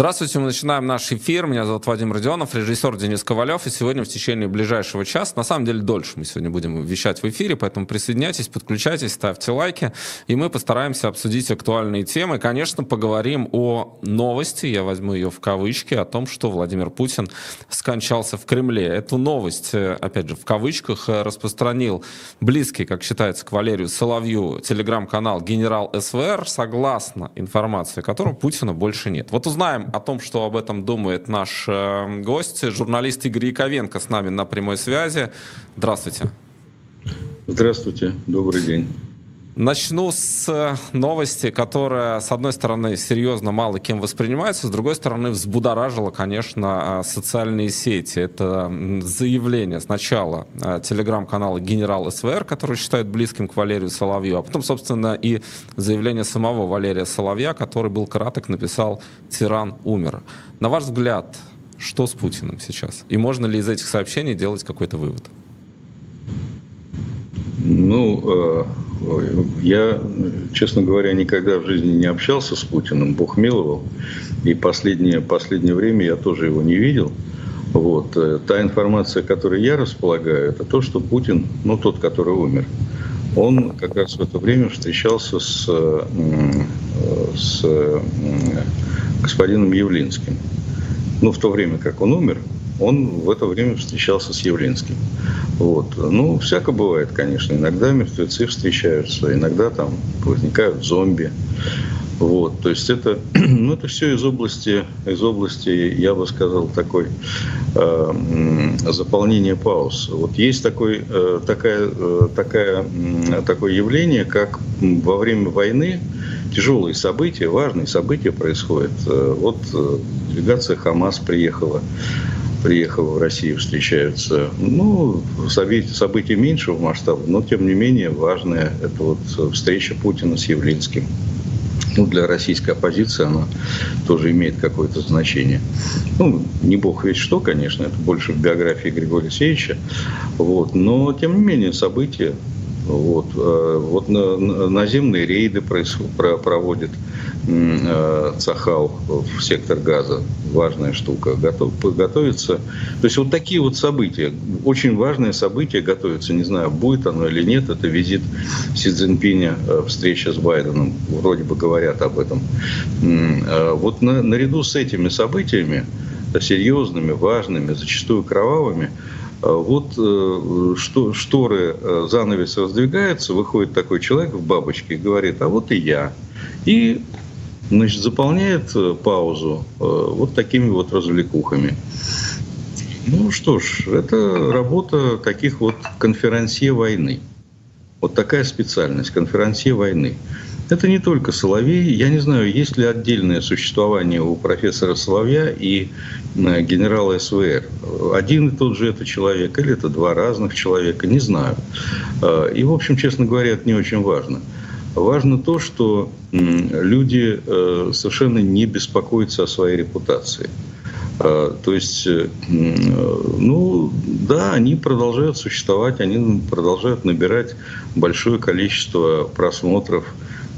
Здравствуйте, мы начинаем наш эфир. Меня зовут Вадим Родионов, режиссер Денис Ковалев. И сегодня в течение ближайшего часа, на самом деле дольше мы сегодня будем вещать в эфире, поэтому присоединяйтесь, подключайтесь, ставьте лайки. И мы постараемся обсудить актуальные темы. Конечно, поговорим о новости, я возьму ее в кавычки, о том, что Владимир Путин скончался в Кремле. Эту новость, э, опять же, в кавычках, э, распространил близкий, как считается, к Валерию Соловью телеграм-канал «Генерал СВР», согласно информации которого Путина больше нет. Вот узнаем узнаем о том, что об этом думает наш э, гость, журналист Игорь Яковенко с нами на прямой связи. Здравствуйте. Здравствуйте, добрый день. Начну с э, новости, которая, с одной стороны, серьезно мало кем воспринимается, с другой стороны, взбудоражила, конечно, э, социальные сети. Это заявление сначала э, телеграм-канала «Генерал СВР», который считают близким к Валерию Соловью, а потом, собственно, и заявление самого Валерия Соловья, который был краток, написал «Тиран умер». На ваш взгляд, что с Путиным сейчас? И можно ли из этих сообщений делать какой-то вывод? Ну, я, честно говоря, никогда в жизни не общался с Путиным, Бог миловал. И последнее, последнее время я тоже его не видел. Вот. Э, та информация, которой я располагаю, это то, что Путин, ну тот, который умер, он как раз в это время встречался с, э, с господином Явлинским. Ну, в то время, как он умер, он в это время встречался с Явлинским. Вот. Ну, всяко бывает, конечно. Иногда мертвецы встречаются, иногда там возникают зомби. Вот, то есть это, ну, это все из области, из области, я бы сказал, такой э, заполнения пауз. Вот есть такой, э, такая, э, такая, э, такое явление, как во время войны тяжелые события, важные события происходят. Э, вот э, делегация Хамас приехала приехала в Россию, встречаются. Ну, события, события меньшего масштаба, но тем не менее важная это вот встреча Путина с Явлинским. Ну, для российской оппозиции она тоже имеет какое-то значение. Ну, не бог ведь что, конечно, это больше в биографии Григория Алексеевича. Вот, но, тем не менее, события вот, э, вот наземные рейды проводит э, Цахал в сектор газа. Важная штука. Готов, готовится. То есть вот такие вот события. Очень важные события готовятся. Не знаю, будет оно или нет. Это визит Си Цзиньпиня, э, встреча с Байденом. Вроде бы говорят об этом. Вот на, наряду с этими событиями, серьезными, важными, зачастую кровавыми, вот э, что, шторы, э, занавес раздвигается, выходит такой человек в бабочке и говорит, а вот и я. И значит, заполняет э, паузу вот такими вот развлекухами. Ну что ж, это работа таких вот конферансье войны. Вот такая специальность, конферансье войны. Это не только Соловей. Я не знаю, есть ли отдельное существование у профессора Соловья и э, генерала СВР. Один и тот же это человек или это два разных человека, не знаю. Э, и, в общем, честно говоря, это не очень важно. Важно то, что люди э, совершенно не беспокоятся о своей репутации. То есть, ну, да, они продолжают существовать, они продолжают набирать большое количество просмотров,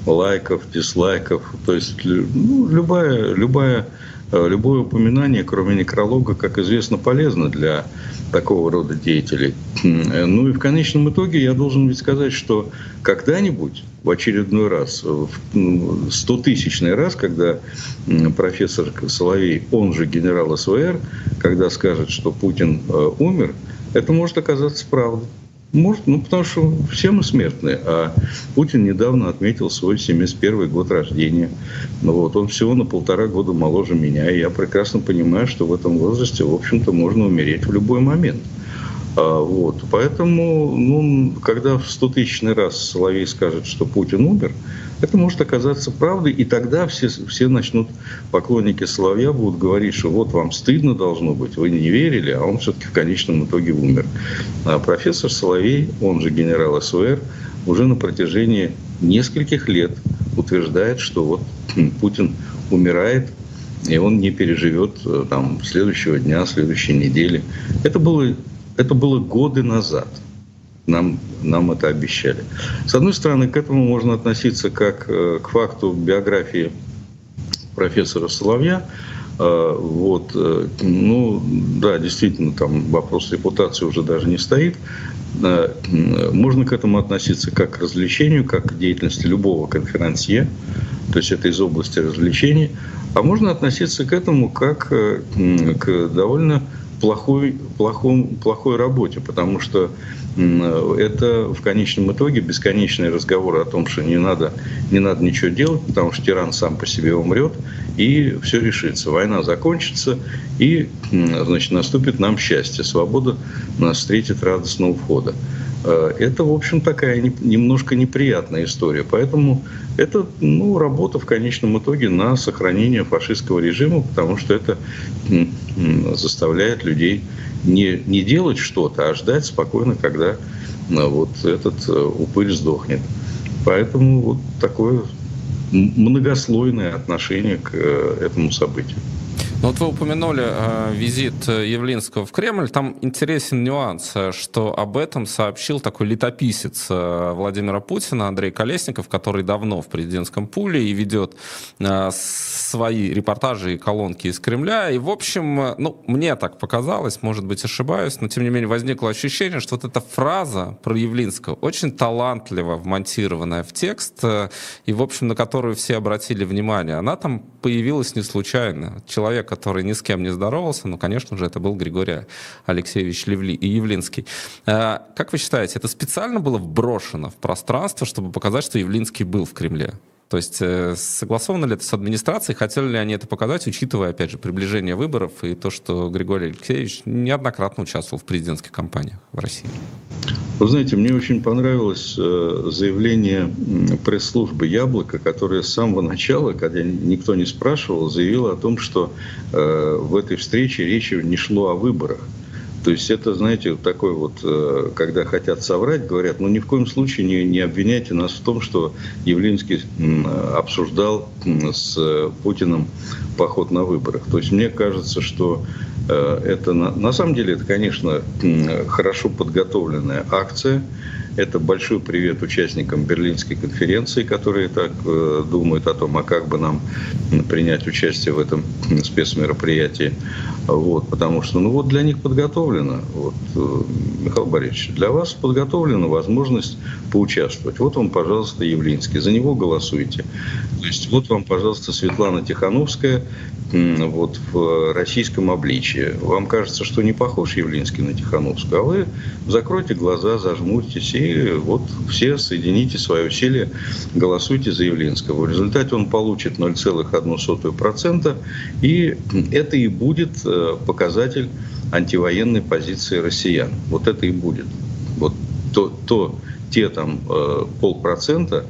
лайков, дизлайков. То есть ну, любая, любая, э, любое упоминание, кроме некролога, как известно, полезно для такого рода деятелей. Ну и в конечном итоге я должен ведь сказать, что когда-нибудь в очередной раз, в ну, стотысячный раз, когда профессор Соловей, он же генерал СВР, когда скажет, что Путин э, умер, это может оказаться правдой. Может, ну потому что все мы смертные. А Путин недавно отметил свой 71 год рождения. Ну вот, он всего на полтора года моложе меня. И я прекрасно понимаю, что в этом возрасте, в общем-то, можно умереть в любой момент. А, вот. Поэтому, ну, когда в стотысячный раз Соловей скажет, что Путин умер, это может оказаться правдой, и тогда все, все начнут, поклонники Соловья будут говорить, что вот вам стыдно должно быть, вы не верили, а он все-таки в конечном итоге умер. А профессор Соловей, он же генерал СВР, уже на протяжении нескольких лет утверждает, что вот Путин умирает, и он не переживет э, там, следующего дня, следующей недели. Это было, это было годы назад – нам, нам это обещали. С одной стороны, к этому можно относиться как э, к факту биографии профессора Соловья, Вот, ну, да, действительно, там вопрос репутации уже даже не стоит. Можно к этому относиться как к развлечению, как к деятельности любого конферансье, то есть это из области развлечений, а можно относиться к этому как к довольно плохой, плохом, плохой работе, потому что это в конечном итоге бесконечные разговоры о том, что не надо, не надо ничего делать, потому что тиран сам по себе умрет, и все решится. Война закончится, и значит, наступит нам счастье. Свобода нас встретит радостного входа. Э, это, в общем, такая немножко неприятная история. Поэтому это ну, работа в конечном итоге на сохранение фашистского режима, потому что это заставляет людей не, не делать что-то, а ждать спокойно, когда э, вот этот э, упырь сдохнет. Поэтому вот такое многослойное отношение к этому событию. Ну вот вы упомянули э, визит Явлинского в Кремль. Там интересен нюанс, э, что об этом сообщил такой летописец э, Владимира Путина Андрей Колесников, который давно в президентском пуле и ведет э, свои репортажи и колонки из Кремля. И, в общем, э, ну, мне так показалось, может быть, ошибаюсь, но, тем не менее, возникло ощущение, что вот эта фраза про Явлинского очень талантливо вмонтированная в текст, э, и, в общем, на которую все обратили внимание. Она там появилась не случайно. Человек, который ни с кем не здоровался, ну, конечно же, это был Григорий Алексеевич Левли и Явлинский. Э, как вы считаете, это специально было вброшено в пространство, чтобы показать, что Явлинский был в Кремле? То есть э, согласовано ли это с администрацией, хотели ли они это показать, учитывая, опять же, приближение выборов и то, что Григорий Алексеевич неоднократно участвовал в президентских кампаниях в России? Вы знаете, мне очень понравилось э, заявление пресс-службы «Яблоко», которое с самого начала, когда никто не спрашивал, заявило о том, что э, в этой встрече речи не шло о выборах. То есть это, знаете, такой вот, э, когда хотят соврать, говорят, ну ни в коем случае не, не обвиняйте нас в том, что Явлинский обсуждал с Путиным поход на выборах. То есть мне кажется, что э, это на, на самом деле это, конечно, хорошо подготовленная акция. Это большой привет участникам Берлинской конференции, которые так э, думают о том, а как бы нам принять участие в этом спецмероприятии. Вот, потому что, ну вот для них подготовлено, вот, э, Михаил Борисович, для вас подготовлена возможность поучаствовать. Вот вам, пожалуйста, Явлинский, за него голосуйте. То есть вот вам, пожалуйста, Светлана Тихановская, вот в российском обличии. Вам кажется, что не похож Явлинский на Тихановскую, а вы закройте глаза, зажмурьтесь и вот все соедините свои усилия, голосуйте за Явлинского. В результате он получит 0,1%, и это и будет э, показатель антивоенной позиции россиян. Вот это и будет. Вот то, то те там э, полпроцента,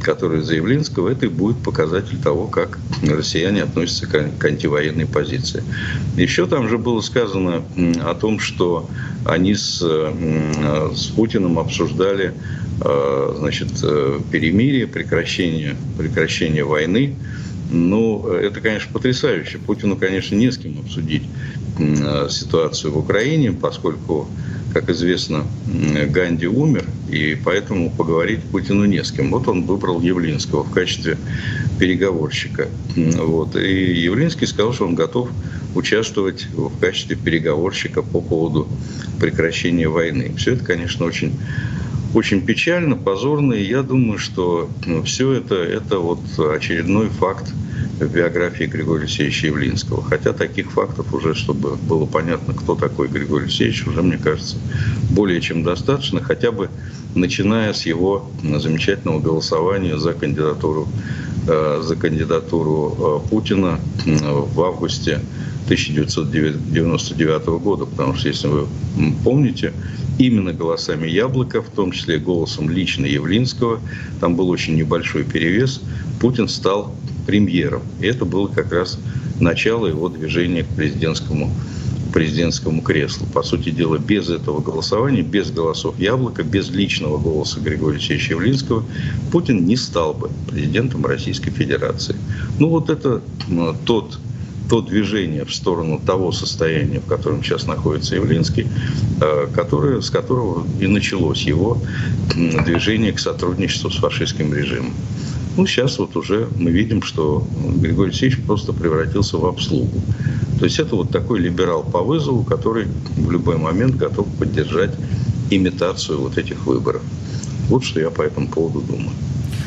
который за Явлинского, это и будет показатель того, как россияне относятся к антивоенной позиции. Еще там же было сказано о том, что они с, с Путиным обсуждали э, значит, э, перемирие, прекращение, прекращение войны. Ну, это, конечно, потрясающе. Путину, конечно, не с кем обсудить э, ситуацию в Украине, поскольку как известно, Ганди умер, и поэтому поговорить Путину не с кем. Вот он выбрал Явлинского в качестве переговорщика. Вот. И Явлинский сказал, что он готов участвовать в качестве переговорщика по поводу прекращения войны. Все это, конечно, очень очень печально, позорно, и я думаю, что все это, это вот очередной факт в биографии Григория Алексеевича Явлинского. Хотя таких фактов уже, чтобы было понятно, кто такой Григорий Алексеевич, уже, мне кажется, более чем достаточно, хотя бы начиная с его замечательного голосования за кандидатуру, э, за кандидатуру э, Путина в августе 1999 года, потому что, если вы помните, именно голосами Яблока, в том числе голосом лично Явлинского, там был очень небольшой перевес, Путин стал премьером. И это было как раз начало его движения к президентскому президентскому креслу. По сути дела, без этого голосования, без голосов Яблока, без личного голоса Григория Алексеевича Явлинского, Путин не стал бы президентом Российской Федерации. Ну вот это тот то движение в сторону того состояния, в котором сейчас находится Явлинский, э, которое, с которого и началось его движение к сотрудничеству с фашистским режимом. Ну, сейчас вот уже мы видим, что Григорий Алексеевич просто превратился в обслугу. То есть это вот такой либерал по вызову, который в любой момент готов поддержать имитацию вот этих выборов. Вот что я по этому поводу думаю.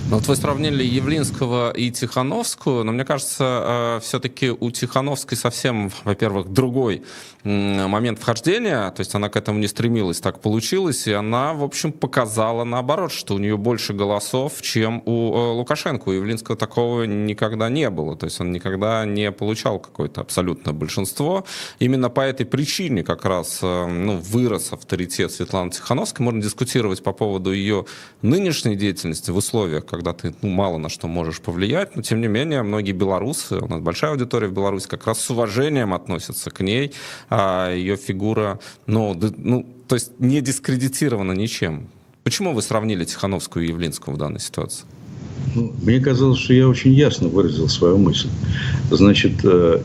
Ну, вот вы сравнили Явлинского и Тихановскую, но мне кажется, э, все-таки у Тихановской совсем, во-первых, другой момент вхождения, то есть она к этому не стремилась, так получилось, и она, в общем, показала наоборот, что у нее больше голосов, чем у э, Лукашенко. У Явлинского такого никогда не было, то есть он никогда не получал какое-то абсолютное большинство. Именно по этой причине как раз э, ну, вырос авторитет Светланы Тихановской. Можно дискутировать по поводу ее нынешней деятельности в условиях, когда ты ну, мало на что можешь повлиять, но тем не менее многие белорусы, у нас большая аудитория в Беларуси, как раз с уважением относятся к ней, а ее фигура, ну, ну, то есть не дискредитирована ничем. Почему вы сравнили Тихановскую и Явлинскую в данной ситуации? Ну, мне казалось, что я очень ясно выразил свою мысль. Значит, э,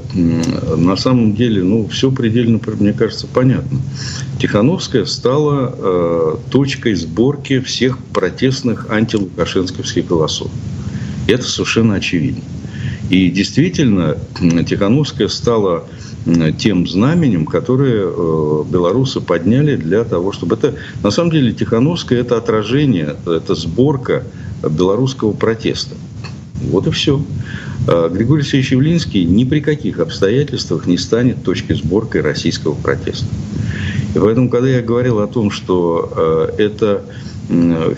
на самом деле, ну, все предельно, мне кажется, понятно. Тихановская стала э, точкой сборки всех протестных антилукашенковских голосов. Это совершенно очевидно. И действительно, Тихановская стала тем знаменем, которое э, белорусы подняли для того, чтобы это... На самом деле Тихановская – это отражение, это сборка белорусского протеста. Вот и все. А Григорий Алексеевич Явлинский ни при каких обстоятельствах не станет точкой сборкой российского протеста. И поэтому, когда я говорил о том, что э, это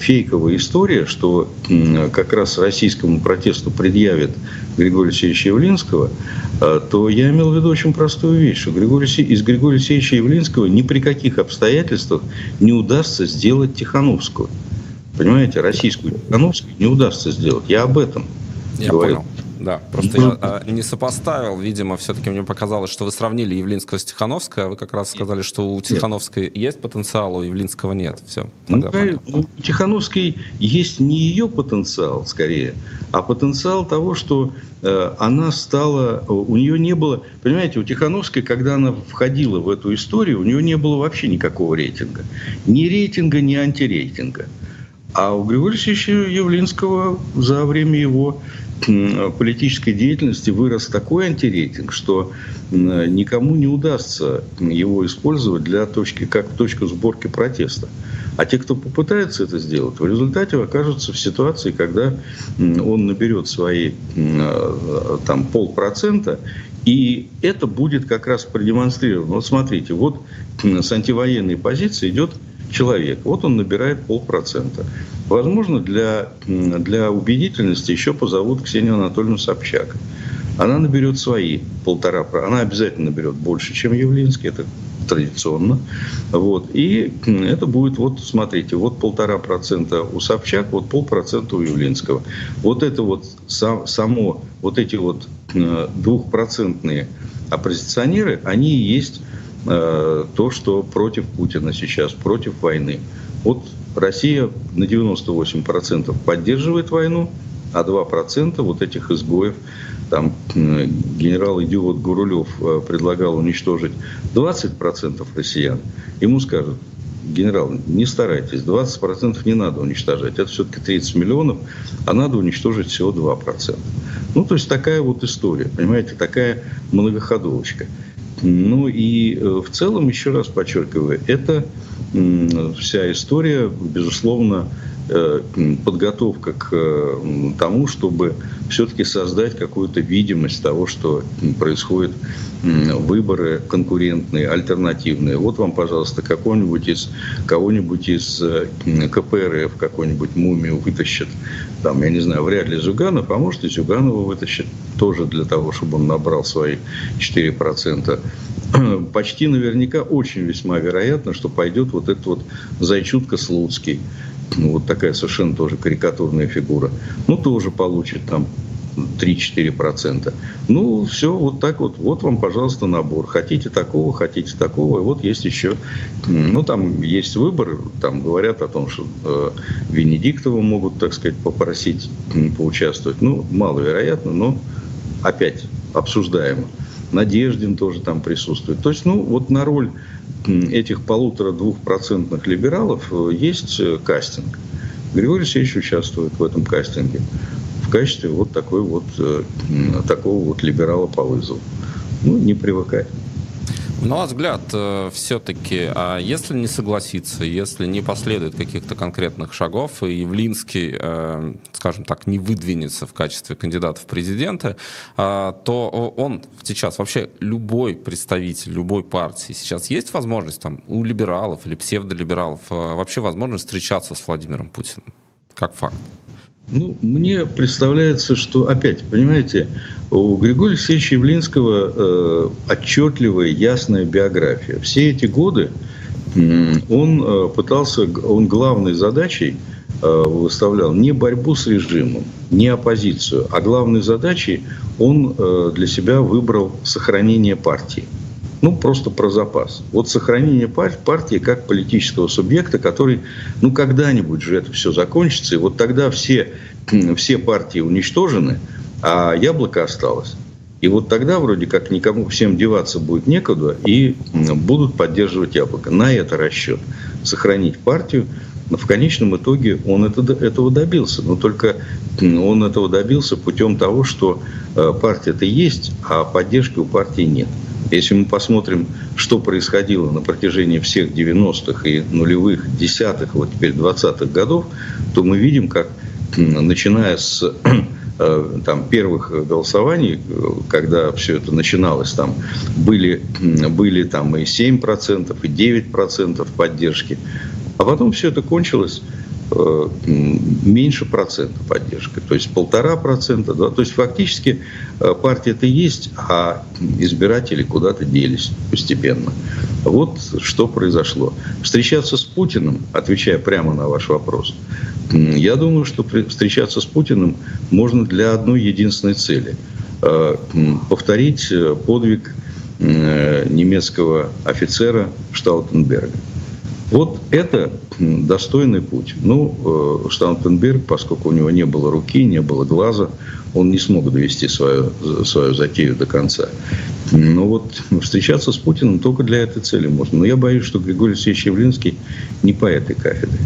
фейковая история, что как раз российскому протесту предъявит Григория Алексеевича Явлинского, э, то я имел в виду очень простую вещь, что Григорий, из Григория Алексеевича Явлинского ни при каких обстоятельствах не удастся сделать Тихановскую. Понимаете, российскую Тихановскую не удастся сделать. Я об этом я говорю. Понял. Да, просто я а, не сопоставил, видимо, все-таки мне показалось, что вы сравнили Явлинского с Тихановской, а вы как раз сказали, что у Тихановской нет. есть потенциал, а у Явлинского нет. Все. Ну, у Тихановской есть не ее потенциал, скорее, а потенциал того, что э, она стала, у нее не было, понимаете, у Тихановской, когда она входила в эту историю, у нее не было вообще никакого рейтинга. Ни рейтинга, ни антирейтинга. А у Григория Алексеевича Явлинского за время его политической деятельности вырос такой антирейтинг, что никому не удастся его использовать для точки, как точку сборки протеста. А те, кто попытается это сделать, в результате окажутся в ситуации, когда он наберет свои э, там, полпроцента, и это будет как раз продемонстрировано. Вот смотрите, вот с антивоенной позиции идет человек. Вот он набирает полпроцента. Возможно, для, для убедительности еще позовут Ксению Анатольевну Собчак. Она наберет свои полтора, она обязательно наберет больше, чем Явлинский, это традиционно. Вот. И это будет, вот смотрите, вот полтора процента у Собчак, вот полпроцента у Явлинского. Вот это вот само, вот эти вот э, двухпроцентные оппозиционеры, они и есть то, что против Путина сейчас, против войны. Вот Россия на 98% поддерживает войну, а 2% вот этих изгоев, там генерал-идиот Гурулев э, предлагал уничтожить 20% россиян, ему скажут, генерал, не старайтесь, 20% не надо уничтожать, это все-таки 30 миллионов, а надо уничтожить всего 2%. Ну, то есть такая вот история, понимаете, такая многоходовочка. Ну и э, в целом, еще раз подчеркиваю, это вся история, безусловно, подготовка к э, тому, чтобы все-таки создать какую-то видимость того, что происходят выборы конкурентные, альтернативные. Вот вам, пожалуйста, какого-нибудь из, кого-нибудь из КПРФ, какой-нибудь мумию вытащит, там, я не знаю, вряд ли Зюганов, а может и Зюганова вытащит тоже для того, чтобы он набрал свои 4%. почти наверняка, очень весьма вероятно, что пойдет вот этот вот Зайчутка Слуцкий. Ну, вот такая совершенно тоже карикатурная фигура. Ну, тоже получит там 3-4%. Ну, все, вот так вот. Вот вам, пожалуйста, набор. Хотите такого, хотите такого. И вот есть еще, ну, там есть выбор. Там говорят о том, что э, Венедиктова могут, так сказать, попросить поучаствовать. Ну, маловероятно, но опять обсуждаемо. Надеждин тоже там присутствует. То есть, ну, вот на роль этих полутора-двухпроцентных либералов э, есть э, кастинг. Григорий Алексеевич участвует в этом кастинге. в качестве вот такой вот такого вот либерала по вызову. Ну, не привыкать. На ваш взгляд, э, все-таки, а если не согласиться, если не последует каких-то конкретных шагов, и Явлинский, э, скажем так, не выдвинется в качестве кандидата в президенты, э, то он сейчас, вообще любой представитель любой партии, сейчас есть возможность там у либералов или псевдолибералов вообще возможность встречаться с Владимиром Путиным? Как факт? Ну, мне представляется, что опять, понимаете, у Григория Алексеевича Явлинского э, отчетливая, ясная биография. Все эти годы э, он э, пытался, он главной задачей э, выставлял не борьбу с режимом, не оппозицию, а главной задачей он э, для себя выбрал сохранение партии. Ну, просто про запас. Вот сохранение партии как политического субъекта, который, ну, когда-нибудь же это все закончится, и вот тогда все, все партии уничтожены, а яблоко осталось. И вот тогда вроде как никому всем деваться будет некуда, и будут поддерживать яблоко. На это расчет. Сохранить партию. Но в конечном итоге он это, этого добился. Но только он этого добился путем того, что э, партия-то есть, а поддержки у партии нет. Если мы посмотрим, что происходило на протяжении всех 90-х и нулевых, десятых, вот теперь 20-х годов, то мы видим, как начиная с э, там, первых голосований, когда все это начиналось, там были, были там и 7%, и 9% поддержки. А потом все это кончилось Э, меньше процента поддержки, то есть полтора процента, да, то есть фактически э, партия-то есть, а избиратели куда-то делись постепенно. Вот что произошло. Встречаться с Путиным, отвечая прямо на ваш вопрос, я думаю, что встречаться с Путиным можно для одной единственной цели э, – повторить подвиг немецкого офицера Штаутенберга. Вот это достойный путь. Ну, э, Штаутенберг, поскольку у него не было руки, не было глаза, он не смог довести свою, свою затею до конца. Но вот встречаться с Путиным только для этой цели можно. Но я боюсь, что Григорий Алексеевич Явлинский не по этой кафедре.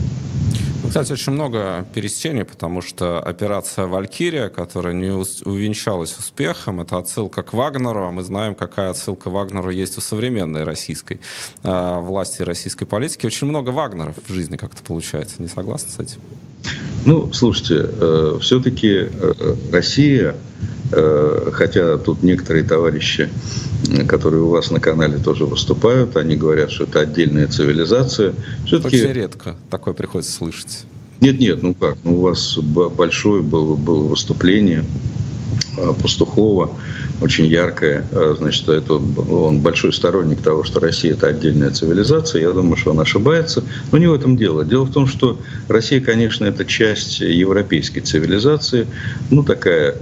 Кстати, очень много пересечений, потому что операция «Валькирия», которая не увенчалась успехом, это отсылка к Вагнеру, а мы знаем, какая отсылка Вагнеру есть у современной российской э, власти, российской политики. Очень много Вагнеров в жизни как-то получается. Не согласны с этим? Ну, слушайте, э, все-таки э, Россия хотя тут некоторые товарищи, которые у вас на канале тоже выступают, они говорят, что это отдельная цивилизация. Все-таки... Очень редко такое приходится слышать. Нет, нет, ну как, ну у вас большое было, было выступление Э, Пастухова, очень яркая. Э, значит, это, он большой сторонник того, что Россия – это отдельная цивилизация. Я думаю, что он ошибается. Но не в этом дело. Дело в том, что Россия, конечно, это часть европейской цивилизации. Ну, такая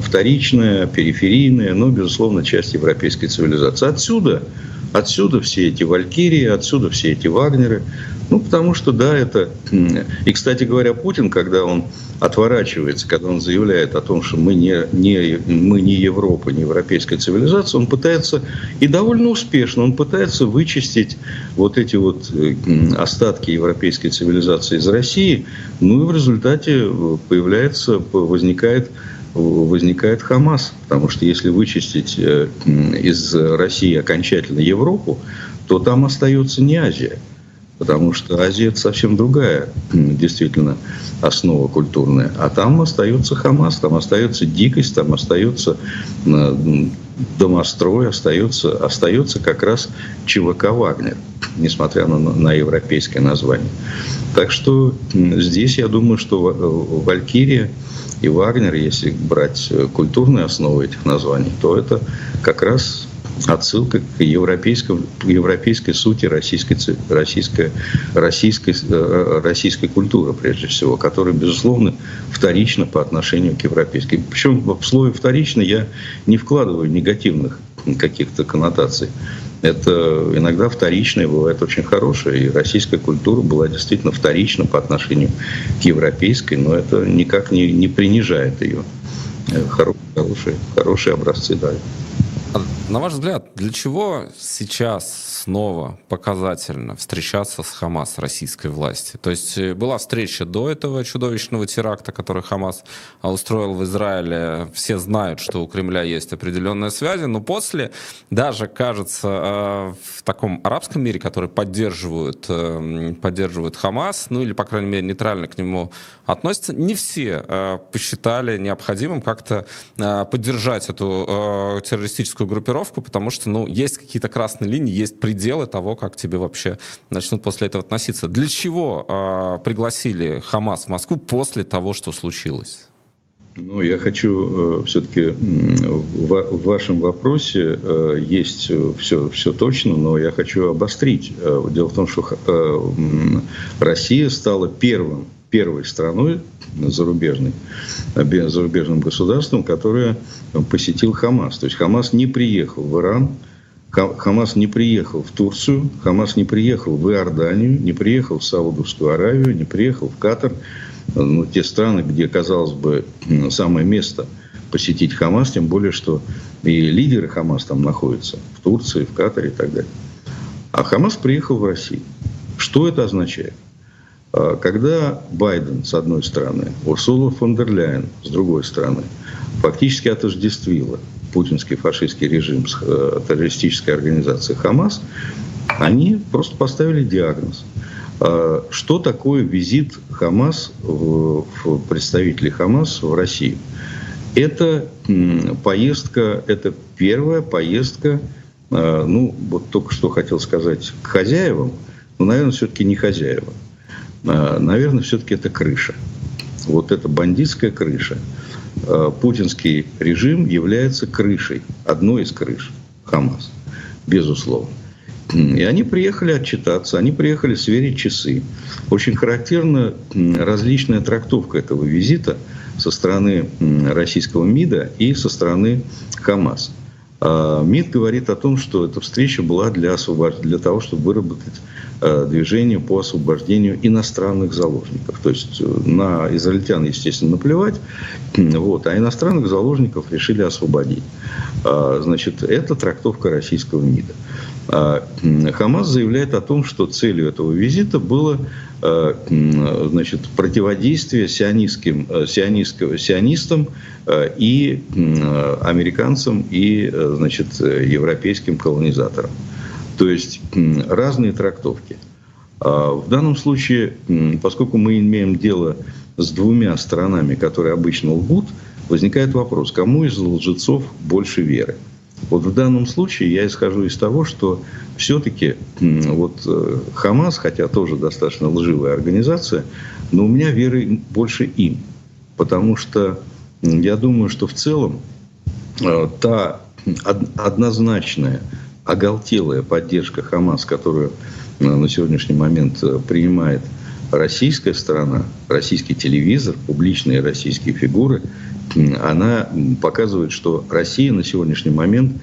вторичная, периферийная, но, безусловно, часть европейской цивилизации. Отсюда Отсюда все эти валькирии, отсюда все эти вагнеры. Ну, потому что, да, это... И, кстати говоря, Путин, когда он отворачивается, когда он заявляет о том, что мы не, не, мы не Европа, не европейская цивилизация, он пытается, и довольно успешно, он пытается вычистить вот эти вот остатки европейской цивилизации из России, ну и в результате появляется, возникает возникает Хамас. Потому что если вычистить э, из России окончательно Европу, то там остается не Азия. Потому что Азия это совсем другая действительно основа культурная. А там остается Хамас, там остается дикость, там остается домострой, остается, остается как раз ЧВК «Вагнер», несмотря на, на европейское название. Так что здесь я думаю, что э, «Валькирия» и Вагнер, если брать э, культурные основы этих названий, то это как раз отсылка к европейской, к европейской сути российской, российской, российской, э, российской культуры, прежде всего, которая, безусловно, вторична по отношению к европейской. Причем в слове «вторично» я не вкладываю негативных каких-то коннотаций это иногда вторичное, бывает очень хорошее. И российская культура была действительно вторична по отношению к европейской, но это никак не, не принижает ее. Хорошие, хорошие, хорошие образцы, да. А на ваш взгляд, для чего сейчас снова показательно встречаться с Хамас российской власти? То есть э, была встреча до этого чудовищного теракта, который Хамас устроил в Израиле. Все знают, что у Кремля есть определенные связи, но после даже, кажется, э, в таком арабском мире, который поддерживают, э, поддерживают Хамас, ну или, по крайней мере, нейтрально к нему относятся, не все посчитали необходимым как-то поддержать эту террористическую террористическую группировку, потому что, ну, есть какие-то красные линии, есть пределы того, как тебе вообще начнут после этого относиться. Для чего э, пригласили Хамас в Москву после того, что случилось? Ну, я хочу э, все-таки в, в вашем вопросе э, есть все, все точно, но я хочу обострить. Э, дело в том, что э, Россия стала первым первой страной зарубежной, зарубежным государством, которое посетил Хамас. То есть Хамас не приехал в Иран, Хамас не приехал в Турцию, Хамас не приехал в Иорданию, не приехал в Саудовскую Аравию, не приехал в Катар. Ну, те страны, где, казалось бы, самое место посетить Хамас, тем более, что и лидеры Хамас там находятся, в Турции, в Катаре и так далее. А Хамас приехал в Россию. Что это означает? А, когда Байден, с одной стороны, Урсула фон дер Ляйен, с другой стороны, фактически отождествила путинский фашистский режим с э, террористической организацией Хамас, они просто поставили диагноз. А, что такое визит Хамас, в, представителей Хамас в Россию? Это поездка, это первая поездка, а, ну, вот только что хотел сказать, к хозяевам, но, наверное, все-таки не хозяева. А, наверное, все-таки это крыша. Вот эта бандитская крыша. А, путинский режим является крышей, одной из крыш Хамас, безусловно. И они приехали отчитаться, они приехали сверить часы. Очень характерна различная трактовка этого визита со стороны российского МИДа и со стороны Хамас. А, МИД говорит о том, что эта встреча была для, освобож... для того, чтобы выработать Э, движение по освобождению иностранных заложников. То есть э, на израильтян, естественно, наплевать, вот, а иностранных заложников решили освободить. А, значит, это трактовка российского МИДа. А, Хамас заявляет о том, что целью этого визита было э, значит, противодействие сионистским, сионистским, сионистам и американцам и значит, европейским колонизаторам. То есть разные трактовки. А в данном случае, поскольку мы имеем дело с двумя сторонами, которые обычно лгут, возникает вопрос, кому из лжецов больше веры. Вот в данном случае я исхожу из того, что все-таки вот э, Хамас, хотя тоже достаточно лживая организация, но у меня веры больше им. Потому что я думаю, что в целом э, та однозначная оголтелая поддержка Хамас, которую э, на сегодняшний момент принимает российская сторона, российский телевизор, публичные российские фигуры, она показывает, что Россия на сегодняшний момент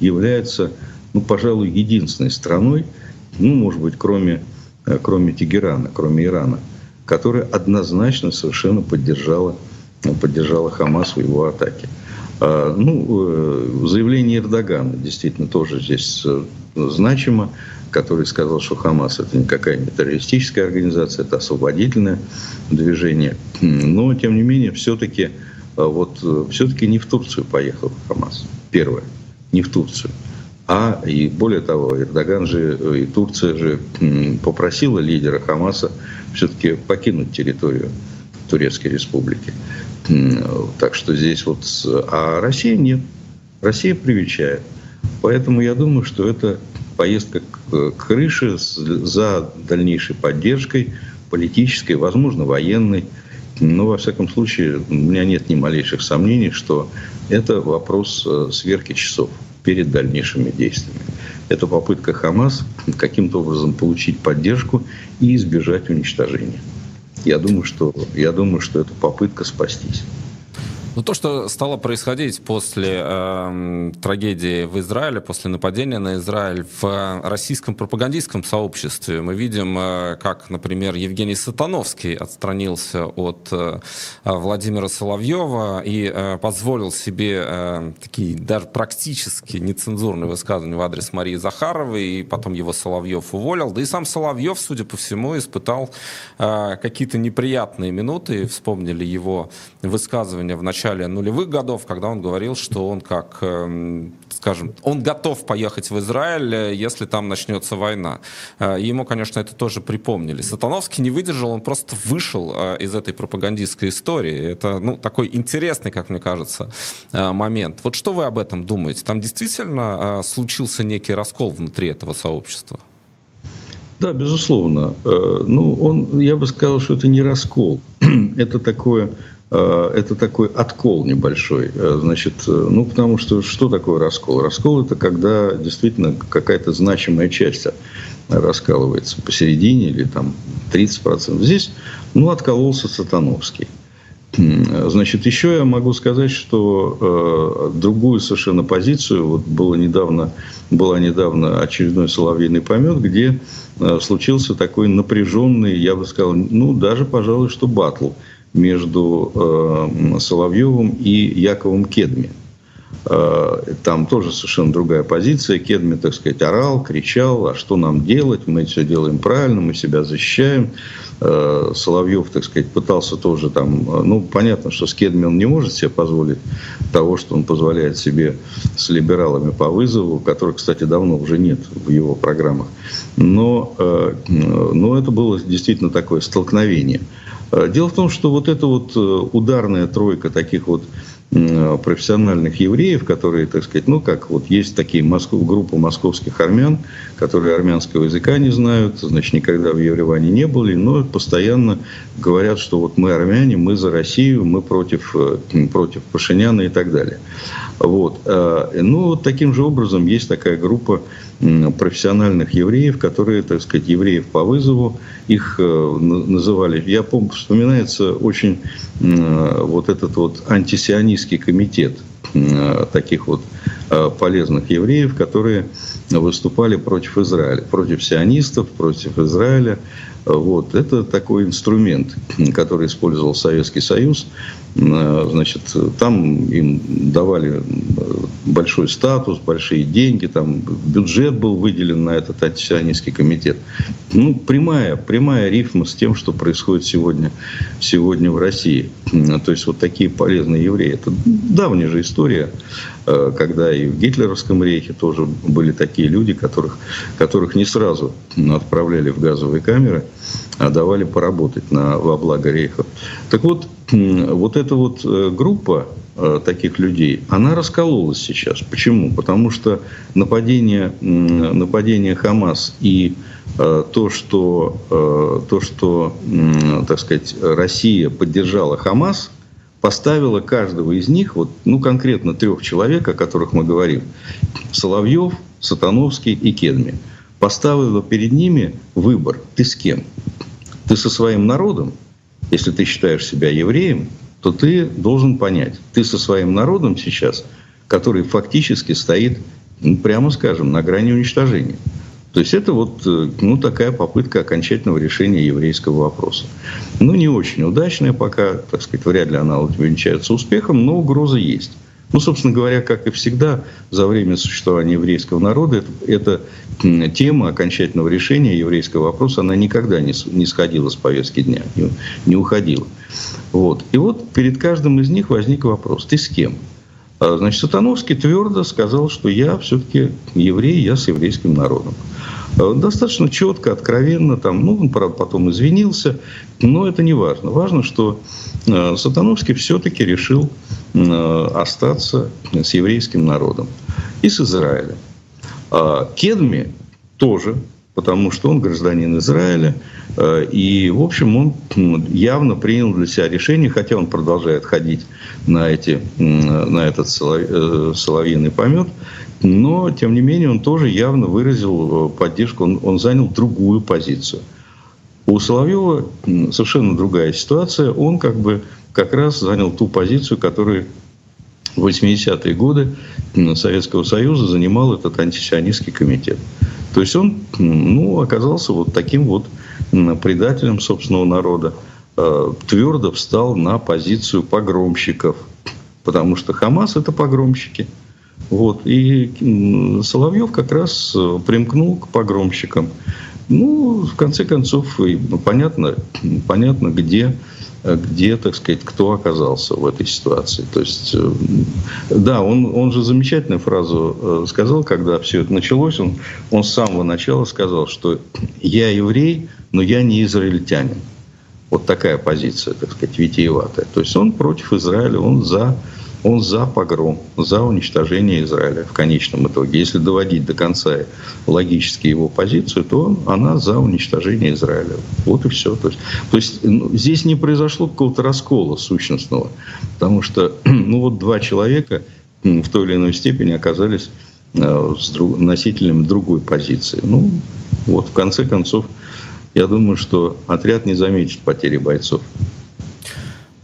является, ну, пожалуй, единственной страной, ну, может быть, кроме, э, кроме Тегерана, кроме Ирана, которая однозначно совершенно поддержала, поддержала Хамас в его атаке. А, ну, э, заявление Эрдогана действительно тоже здесь э, значимо, который сказал, что Хамас это никакая не террористическая организация, это освободительное движение. Но, тем не менее, все-таки э, вот, все-таки не в Турцию поехал Хамас. Первое. Не в Турцию. А и более того, Эрдоган же и Турция же попросила лидера Хамаса все-таки покинуть территорию Турецкой Республики. Так что здесь вот... А Россия нет. Россия привечает. Поэтому я думаю, что это поездка к крыше за дальнейшей поддержкой политической, возможно, военной. Но, во всяком случае, у меня нет ни малейших сомнений, что это вопрос э, сверки часов перед дальнейшими действиями. Это попытка Хамас каким-то образом получить поддержку и избежать уничтожения. Я думаю, что, я думаю, что это попытка спастись. Ну, то, что стало происходить после э, трагедии в Израиле, после нападения на Израиль в российском пропагандистском сообществе, мы видим, э, как, например, Евгений Сатановский отстранился от э, Владимира Соловьева и э, позволил себе э, такие даже практически нецензурные высказывания в адрес Марии Захаровой, и потом его Соловьев уволил. Да и сам Соловьев, судя по всему, испытал э, какие-то неприятные минуты. Вспомнили его высказывания в начале начале нулевых годов, когда он говорил, что он как, эм, скажем, он готов поехать в Израиль, э, если там начнется война. Э, ему, конечно, это тоже припомнили. Сатановский не выдержал, он просто вышел э, из этой пропагандистской истории. Это ну, такой интересный, как мне кажется, момент. Вот что вы об этом думаете? Там действительно случился некий раскол внутри этого сообщества? Да, безусловно. Ну, он, я бы сказал, что это не раскол. Это такое это такой откол небольшой. Э, значит, э, ну, потому что что такое раскол? Раскол – это когда действительно какая-то значимая часть раскалывается посередине или там 30%. Здесь, ну, откололся Сатановский. Значит, еще я могу сказать, что э, другую совершенно позицию, вот было недавно, была недавно очередной соловьиный помет, где э, случился такой напряженный, я бы сказал, ну, даже, пожалуй, что батл между э, Соловьевым и Яковом Кедми. Э, там тоже совершенно другая позиция. Кедми, так сказать, орал, кричал, а что нам делать, мы все делаем правильно, мы себя защищаем. Э, Соловьев, так сказать, пытался тоже там, ну, понятно, что с Кедми он не может себе позволить того, что он позволяет себе с либералами по вызову, которых, кстати, давно уже нет в его программах. Но, но это было действительно такое столкновение. Э, дело в том, что вот эта вот э, ударная тройка таких вот профессиональных евреев, которые, так сказать, ну, как вот есть такие Москов, группа московских армян, которые армянского языка не знают, значит, никогда в Ереване не были, но постоянно говорят, что вот мы армяне, мы за Россию, мы против, э, против Пашиняна и так далее. Вот. Ну, вот таким же образом есть такая группа профессиональных евреев, которые, так сказать, евреев по вызову, их э, называли, я помню, вспоминается очень вот этот вот антисионистский комитет э, таких вот э, полезных евреев, которые выступали против Израиля, против сионистов, против Израиля. Вот. Это такой инструмент, который использовал Советский Союз. Значит, там им давали большой статус, большие деньги, там бюджет был выделен на этот антисионистский комитет. Ну, прямая, прямая рифма с тем, что происходит сегодня, сегодня в России. То есть вот такие полезные евреи. Это давняя же история, э, когда и в гитлеровском рейхе тоже были такие люди, которых, которых не сразу отправляли в газовые камеры, а давали поработать на, во благо рейха. Так вот, вот эта вот э, группа э, таких людей, она раскололась сейчас. Почему? Потому что нападение, нападение Хамас и э, то, что, то, что, так сказать, Россия поддержала Хамас, поставила каждого из них, вот, ну, конкретно трех человек, о которых мы говорим, Соловьев, Сатановский и Кедми, поставила перед ними выбор, ты с кем? Ты со своим народом если ты считаешь себя евреем, то ты должен понять, ты со своим народом сейчас, который фактически стоит, ну, прямо скажем, на грани уничтожения. То есть это вот э, ну, такая попытка окончательного решения еврейского вопроса. Ну, не очень удачная пока, так сказать, вряд ли она увенчается успехом, но угроза есть. Ну, собственно говоря, как и всегда, за время существования еврейского народа, это, это тема окончательного решения еврейского вопроса, она никогда не, не сходила с повестки дня, не, не уходила. Вот. И вот перед каждым из них возник вопрос, ты с кем? А, значит, Сатановский твердо сказал, что я все-таки еврей, я с еврейским народом. А, достаточно четко, откровенно, там, ну, он, правда, потом извинился, но это не важно. Важно, что а, Сатановский все-таки решил остаться с еврейским народом и с Израилем. Кедми тоже, потому что он гражданин Израиля, э, и, в общем, он явно принял для себя решение, хотя он продолжает ходить на, эти, на этот э, соловьиный помет, но, тем не менее, он тоже явно выразил поддержку, он, он занял другую позицию. У Соловьева совершенно другая ситуация. Он как бы как раз занял ту позицию, которую в 80-е годы Советского Союза занимал этот антисионистский комитет. То есть он ну, оказался вот таким вот предателем собственного народа, э, твердо встал на позицию погромщиков, потому что Хамас это погромщики. Вот. И Соловьев как раз э, примкнул к погромщикам. Ну, в конце концов, понятно, понятно где где, так сказать, кто оказался в этой ситуации. То есть, э, да, он, он же замечательную фразу э, сказал, когда все это началось, он, он с самого начала сказал, что я еврей, но я не израильтянин. Вот такая позиция, так сказать, витиеватая. То есть он против Израиля, он за он за погром, за уничтожение Израиля в конечном итоге. Если доводить до конца логически его позицию, то она за уничтожение Израиля. Вот и все. То есть, то есть ну, здесь не произошло какого-то раскола сущностного, потому что ну, вот два человека в той или иной степени оказались э, с друг, носителями другой позиции. Ну, вот в конце концов, я думаю, что отряд не заметит потери бойцов.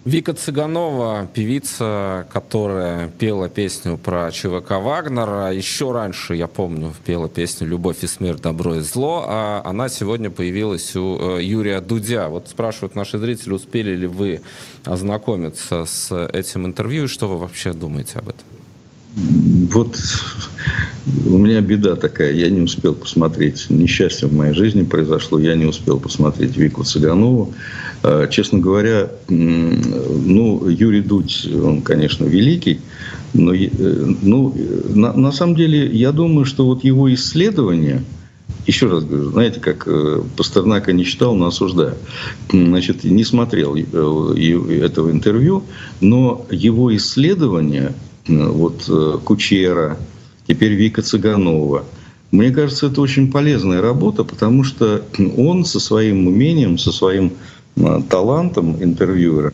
Вика Цыганова, певица, которая пела песню про ЧВК Вагнера. Еще раньше, я помню, пела песню «Любовь и смерть, добро и зло», а она сегодня появилась у э, Юрия Дудя. Вот спрашивают наши зрители, успели ли вы ознакомиться с этим интервью, и что вы вообще думаете об этом? Вот у меня беда такая, я не успел посмотреть, несчастье в моей жизни произошло, я не успел посмотреть Вику Цыганову. А, честно говоря, ну, Юрий Дудь, он, конечно, великий, но э, ну, на, на самом деле я думаю, что вот его исследования, еще раз говорю, знаете, как э, Пастернака не читал, но осуждаю. Значит, не смотрел э, этого интервью, но его исследования вот э, Кучера, теперь Вика Цыганова. Мне кажется, это очень полезная работа, потому что он со своим умением, со своим э, талантом интервьюера,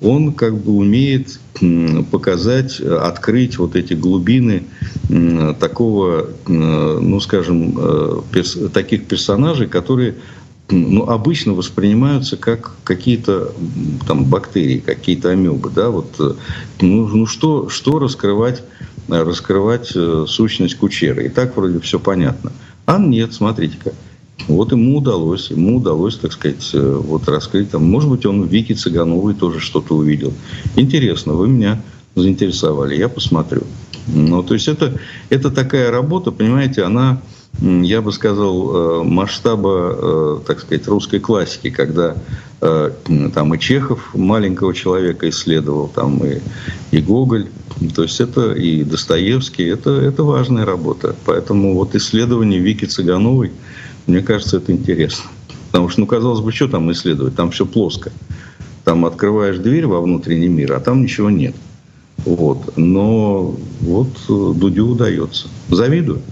он как бы умеет показать, открыть вот эти глубины такого, ну скажем, э, таких персонажей, которые ну, обычно воспринимаются как какие-то там бактерии, какие-то амебы, да, вот, э, ну, ну что, что раскрывать, раскрывать э, сущность кучера, и так вроде все понятно. А нет, смотрите-ка, вот ему удалось, ему удалось, так сказать, э, вот раскрыть, там, может быть, он в Вики Цыгановой тоже что-то увидел. Интересно, вы меня заинтересовали, я посмотрю. Ну, то есть это, это такая работа, понимаете, она я бы сказал, э, масштаба, э, так сказать, русской классики, когда э, там и Чехов маленького человека исследовал, там и, и Гоголь, то есть это и Достоевский, это, это важная работа. Поэтому вот исследование Вики Цыгановой, мне кажется, это интересно. Потому что, ну, казалось бы, что там исследовать? Там все плоско. Там открываешь дверь во внутренний мир, а там ничего нет. Вот. Но вот Дудю удается. Завидую.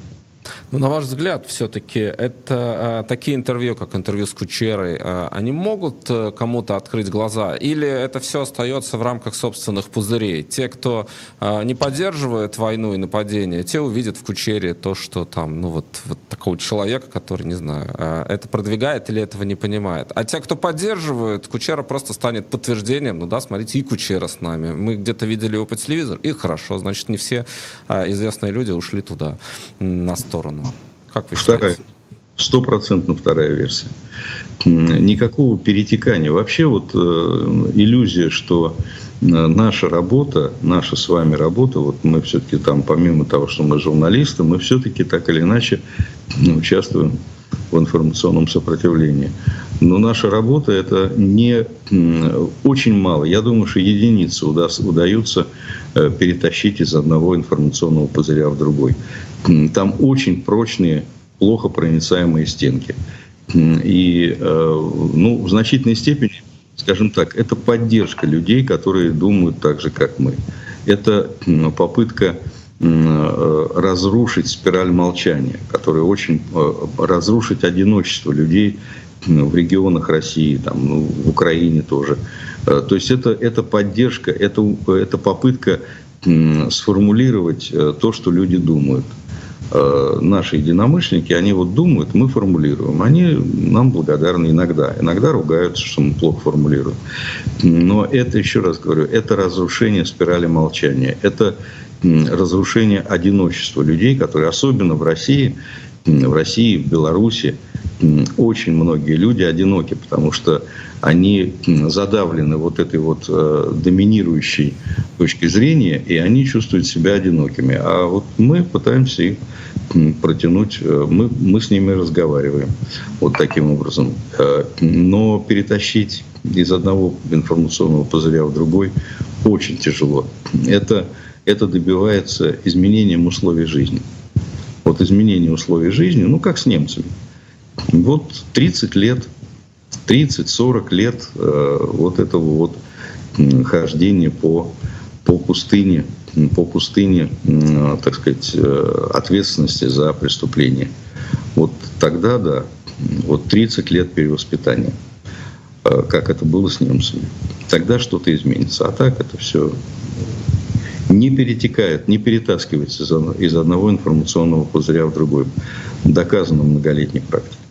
Ну, на ваш взгляд, все-таки это а, такие интервью, как интервью с Кучерой, а, они могут а, кому-то открыть глаза? Или это все остается в рамках собственных пузырей? Те, кто а, не поддерживает войну и нападение, те увидят в Кучере то, что там, ну вот, вот такого человека, который, не знаю, это продвигает или этого не понимает. А те, кто поддерживает, Кучера просто станет подтверждением, ну да, смотрите, и Кучера с нами. Мы где-то видели его по телевизору, и хорошо, значит, не все известные люди ушли туда, на сторону. Как вы Вторая. Стопроцентно вторая версия. Никакого перетекания. Вообще вот э, иллюзия, что э, наша работа, наша с вами работа, вот мы все-таки там, помимо того, что мы журналисты, мы все-таки так или иначе участвуем в информационном сопротивлении. Но наша работа это не очень мало. Я думаю, что единицы удается э, перетащить из одного информационного пузыря в другой. Там очень прочные, плохо проницаемые стенки. И э, ну, в значительной степени, скажем так, это поддержка людей, которые думают так же, как мы. Это попытка э, разрушить спираль молчания, которая очень э, разрушить одиночество людей в регионах России, там, ну, в Украине тоже. То есть это, это поддержка, это, это попытка сформулировать то, что люди думают. Э, наши единомышленники, они вот думают, мы формулируем. Они нам благодарны иногда. Иногда ругаются, что мы плохо формулируем. Но это, еще раз говорю, это разрушение спирали молчания. Это разрушение одиночества людей, которые особенно в России, в России, в Беларуси, очень многие люди одиноки, потому что они задавлены вот этой вот э, доминирующей точки зрения, и они чувствуют себя одинокими. А вот мы пытаемся их протянуть, э, мы, мы с ними разговариваем вот таким образом. Э, но перетащить из одного информационного пузыря в другой очень тяжело. Это, это добивается изменением условий жизни. Вот изменение условий жизни, ну как с немцами. Вот 30 лет 30-40 лет э, вот этого вот хождения по, по пустыне, по пустыне, так сказать, э, ответственности за преступление. Вот тогда, да, вот 30 лет перевоспитания, э, как это было с немцами. Тогда что-то изменится. А так это все не перетекает, не перетаскивается из одного информационного пузыря в другой. Доказано многолетней практикой.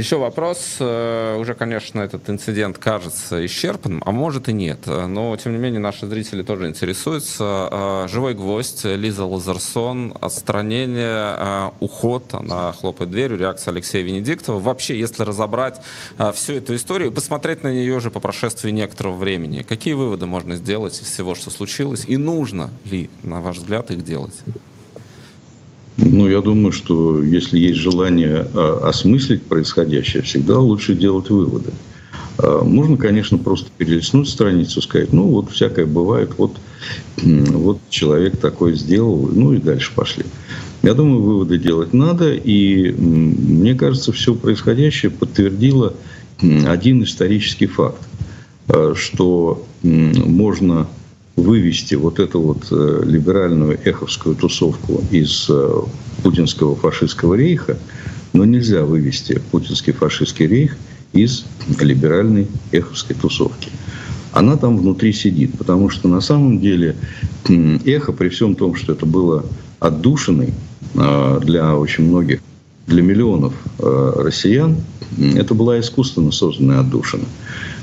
Еще вопрос. Э, уже, конечно, этот инцидент кажется исчерпанным, а может и нет. Но, тем не менее, наши зрители тоже интересуются. Э, «Живой гвоздь», Лиза Лазерсон, отстранение, э, уход, она хлопает дверью, реакция Алексея Венедиктова. Вообще, если разобрать всю эту историю, посмотреть на нее уже по прошествии некоторого времени, какие выводы можно сделать из всего, что случилось, и нужно ли, на ваш взгляд, их делать? Ну, я думаю, что если есть желание а, осмыслить происходящее, всегда лучше делать выводы. А, можно, конечно, просто перелистнуть страницу, сказать, ну, вот всякое бывает, вот, вот человек такой сделал, ну и дальше пошли. Я думаю, выводы делать надо, и мне кажется, все происходящее подтвердило один исторический факт, а, что можно вывести вот эту вот э, либеральную эховскую тусовку из э, путинского фашистского рейха, но нельзя вывести путинский фашистский рейх из либеральной эховской тусовки. Она там внутри сидит, потому что на самом деле эхо, при всем том, что это было отдушиной э, для очень многих, для миллионов россиян, это была искусственно созданная отдушина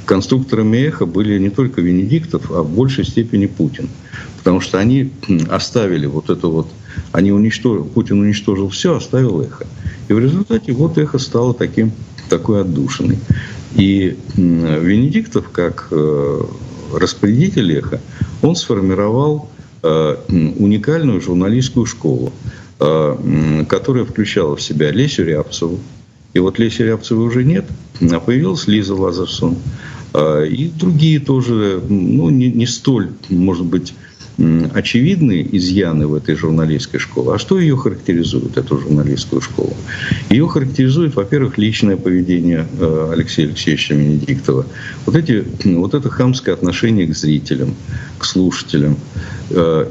конструкторами эхо были не только Венедиктов, а в большей степени Путин. Потому что они оставили вот это вот, они уничтожили, Путин уничтожил все, оставил эхо. И в результате вот эхо стало таким, такой отдушиной. И Венедиктов, как э, распорядитель эхо, он сформировал э, уникальную журналистскую школу, э, которая включала в себя Лесю Рябцеву. И вот Леси Рябцевой уже нет, а появилась Лиза Лазарсон. А, и другие тоже, ну, не, не столь, может быть, очевидные изъяны в этой журналистской школе. А что ее характеризует, эту журналистскую школу? Ее характеризует, во-первых, личное поведение э, Алексея Алексеевича Венедиктова. Вот, эти, вот это хамское отношение к зрителям, к слушателям, э,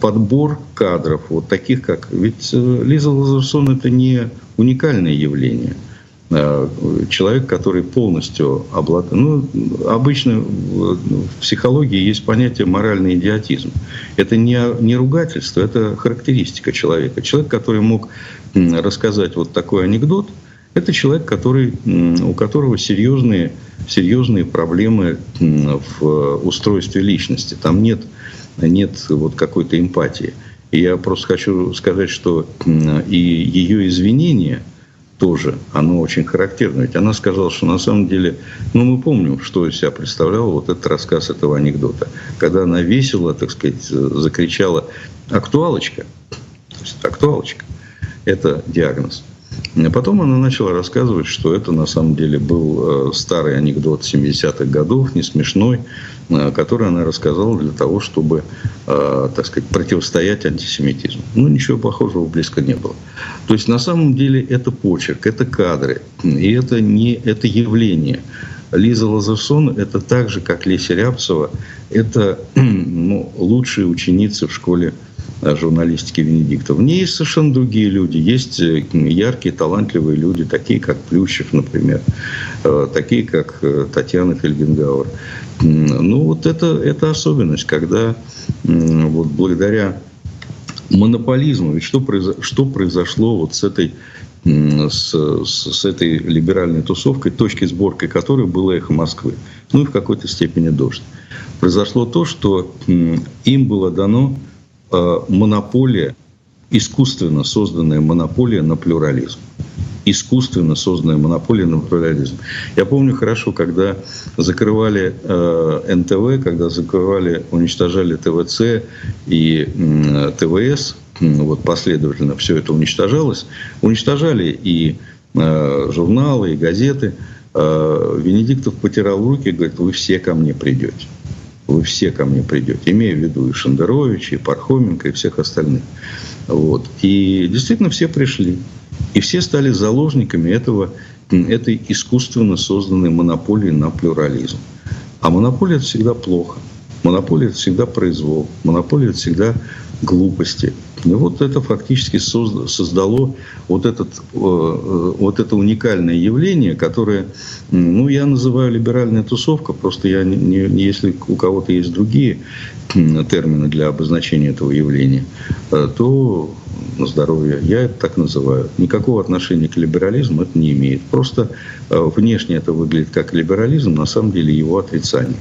подбор кадров, вот таких как... Ведь э, Лиза Лазарсон – это не уникальное явление – человек, который полностью обладает... Ну, обычно в психологии есть понятие моральный идиотизм. Это не, не ругательство, это характеристика человека. Человек, который мог рассказать вот такой анекдот, это человек, который, у которого серьезные, серьезные проблемы в устройстве личности. Там нет, нет вот какой-то эмпатии. Я просто хочу сказать, что и ее извинения – тоже, оно очень характерно. Ведь она сказала, что на самом деле, ну, мы помним, что из себя представлял вот этот рассказ этого анекдота. Когда она весело, так сказать, закричала «актуалочка», то есть «актуалочка», это диагноз. А потом она начала рассказывать, что это на самом деле был э, старый анекдот 70-х годов, не смешной, э, который она рассказала для того, чтобы, э, так сказать, противостоять антисемитизму. Ну, ничего похожего близко не было. То есть, на самом деле, это почерк, это кадры, и это не это явление. Лиза Лазерсон – это так же, как Леся Рябцева, это ну, лучшие ученицы в школе журналистики Венедиктов. В ней есть совершенно другие люди. Есть э, яркие, талантливые люди, такие как Плющев, например, э, такие как э, Татьяна Фельгенгауэр. Ну, вот это, это особенность, когда вот благодаря монополизма. Ведь что, произо- что произошло вот с этой, с, с- с этой либеральной тусовкой, точки сборки которой было эхо Москвы, ну и в какой-то степени дождь. Произошло то, что им было дано монополия, искусственно созданная монополия на плюрализм искусственно созданная монополия на плюрализм. Я помню хорошо, когда закрывали э, НТВ, когда закрывали, уничтожали ТВЦ и м, ТВС, вот последовательно все это уничтожалось, уничтожали и э, журналы, и газеты. Э, Венедиктов потирал руки и говорит, вы все ко мне придете. Вы все ко мне придете. Имея в виду и Шендеровича, и Пархоменко, и всех остальных. Вот. И действительно все пришли. И все стали заложниками этого, этой искусственно созданной монополии на плюрализм. А монополия – это всегда плохо. Монополия – это всегда произвол. Монополия – это всегда глупости. И вот это фактически созда- создало вот, этот, э, э, вот это уникальное явление, которое, ну, я называю либеральная тусовка, просто я не, не- если у кого-то есть другие термины для обозначения этого явления, э, то на здоровье. Я это так называю. Никакого отношения к либерализму это не имеет. Просто внешне это выглядит как либерализм, на самом деле его отрицание.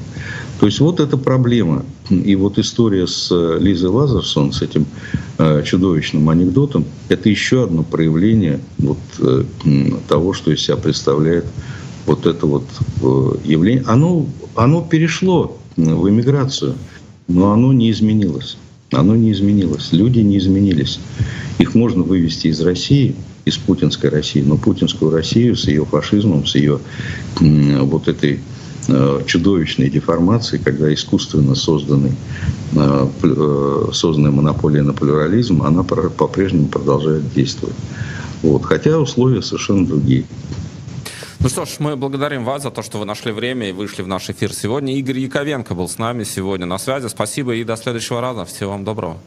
То есть вот эта проблема. И вот история с э, Лизой Лазарсон, с этим э, чудовищным анекдотом, это еще одно проявление вот, э, того, что из себя представляет вот это вот явление. Оно, оно перешло в эмиграцию, но оно не изменилось. Оно не изменилось. Люди не изменились. Их можно вывести из России, из путинской России, но путинскую Россию с ее фашизмом, с ее вот этой чудовищной деформацией, когда искусственно созданный, э, э, созданная монополия на плюрализм, она пр- по-прежнему продолжает действовать. Вот. Хотя условия совершенно другие. Ну что ж, мы благодарим вас за то, что вы нашли время и вышли в наш эфир сегодня. Игорь Яковенко был с нами сегодня на связи. Спасибо и до следующего раза. Всего вам доброго.